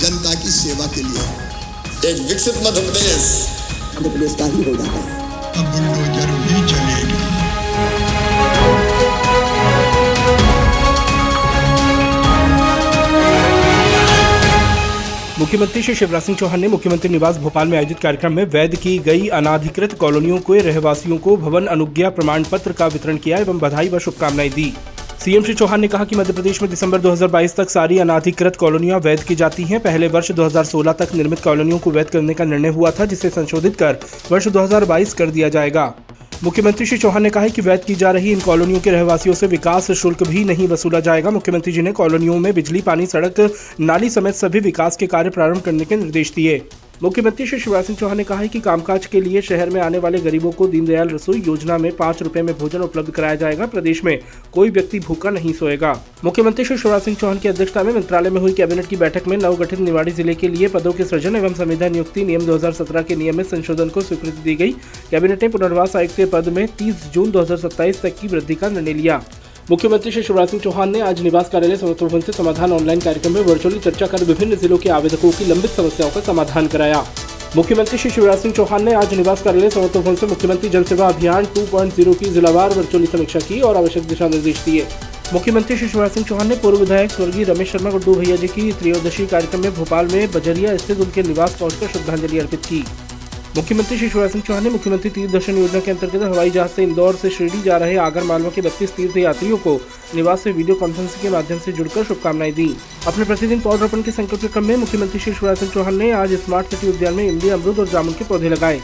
जनता की सेवा के लिए। एक विकसित मध्य प्रदेश मध्य प्रदेश का ही होगा है। अब बुलडोजर भी चलेगी मुख्यमंत्री श्री शिवराज सिंह चौहान ने मुख्यमंत्री निवास भोपाल में आयोजित कार्यक्रम में वैध की गई अनाधिकृत कॉलोनियों के रहवासियों को भवन अनुज्ञा प्रमाण पत्र का वितरण किया एवं बधाई व शुभकामनाएँ दी। सीएम श्री चौहान ने कहा कि मध्य प्रदेश में दिसंबर 2022 तक सारी अनाधिकृत कॉलोनियाँ वैध की जाती हैं। पहले वर्ष 2016 तक निर्मित कॉलोनियों को वैध करने का निर्णय हुआ था, जिसे संशोधित कर वर्ष 2022 कर दिया जाएगा। मुख्यमंत्री श्री चौहान ने कहा कि वैध की जा रही इन कॉलोनियों के रहवासियों से विकास शुल्क भी नहीं वसूला जाएगा। मुख्यमंत्री जी ने कॉलोनियों में बिजली, पानी, सड़क, नाली समेत सभी विकास के कार्य प्रारंभ करने के निर्देश दिए। मुख्यमंत्री श्री शिवराज सिंह चौहान ने कहा है कि कामकाज के लिए शहर में आने वाले गरीबों को दीनदयाल रसोई योजना में पाँच रुपए में भोजन उपलब्ध कराया जाएगा। प्रदेश में कोई व्यक्ति भूखा नहीं सोएगा। मुख्यमंत्री श्री शिवराज सिंह चौहान की अध्यक्षता में मंत्रालय में हुई कैबिनेट की बैठक में नवगठित निवाड़ी ज़िले के लिए पदों के सृजन एवं संविधान नियुक्ति नियम 2017 के नियम में संशोधन को स्वीकृति दी गई। कैबिनेट ने पुनर्वास आयुक्त पद में 30 जून 2027 तक की वृद्धि का निर्णय लिया। मुख्यमंत्री श्री शिवराज सिंह चौहान ने आज निवास कार्यालय समर्थन भवन से समाधान ऑनलाइन कार्यक्रम में वर्चुअली चर्चा कर विभिन्न जिलों के आवेदकों की लंबित समस्याओं का समाधान कराया। मुख्यमंत्री श्री शिवराज सिंह चौहान ने आज निवास कार्यालय समर्थन भवन से मुख्यमंत्री जन सेवा अभियान 2.0 की जिलावार वर्चुअली समीक्षा की और आवश्यक दिशा निर्देश दिए। मुख्यमंत्री श्री शिवराज सिंह चौहान ने पूर्व विधायक स्वर्गीय रमेश शर्मा गुड्डू भैया जी की त्रयोदशी कार्यक्रम में भोपाल में बजरिया स्थित उनके निवास पहुंचकर श्रद्धांजलि अर्पित की। मुख्यमंत्री शिवराज सिंह चौहान ने मुख्यमंत्री तीर्थ दर्शन योजना के अंतर्गत हवाई जहाज़ से इंदौर से शिरडी जा रहे आगर मालवा के बत्तीस तीर्थ यात्रियों को निवास से वीडियो कॉन्फ्रेंसिंग के माध्यम से जुड़कर शुभकामनाएँ दी। अपने प्रतिदिन पौधरोपण के संकल्प के क्रम में मुख्यमंत्री श्री शिवराज सिंह चौहान ने आज स्मार्ट सिटी उद्यान में इमली अमरूद और जामुन के पौधे लगाए।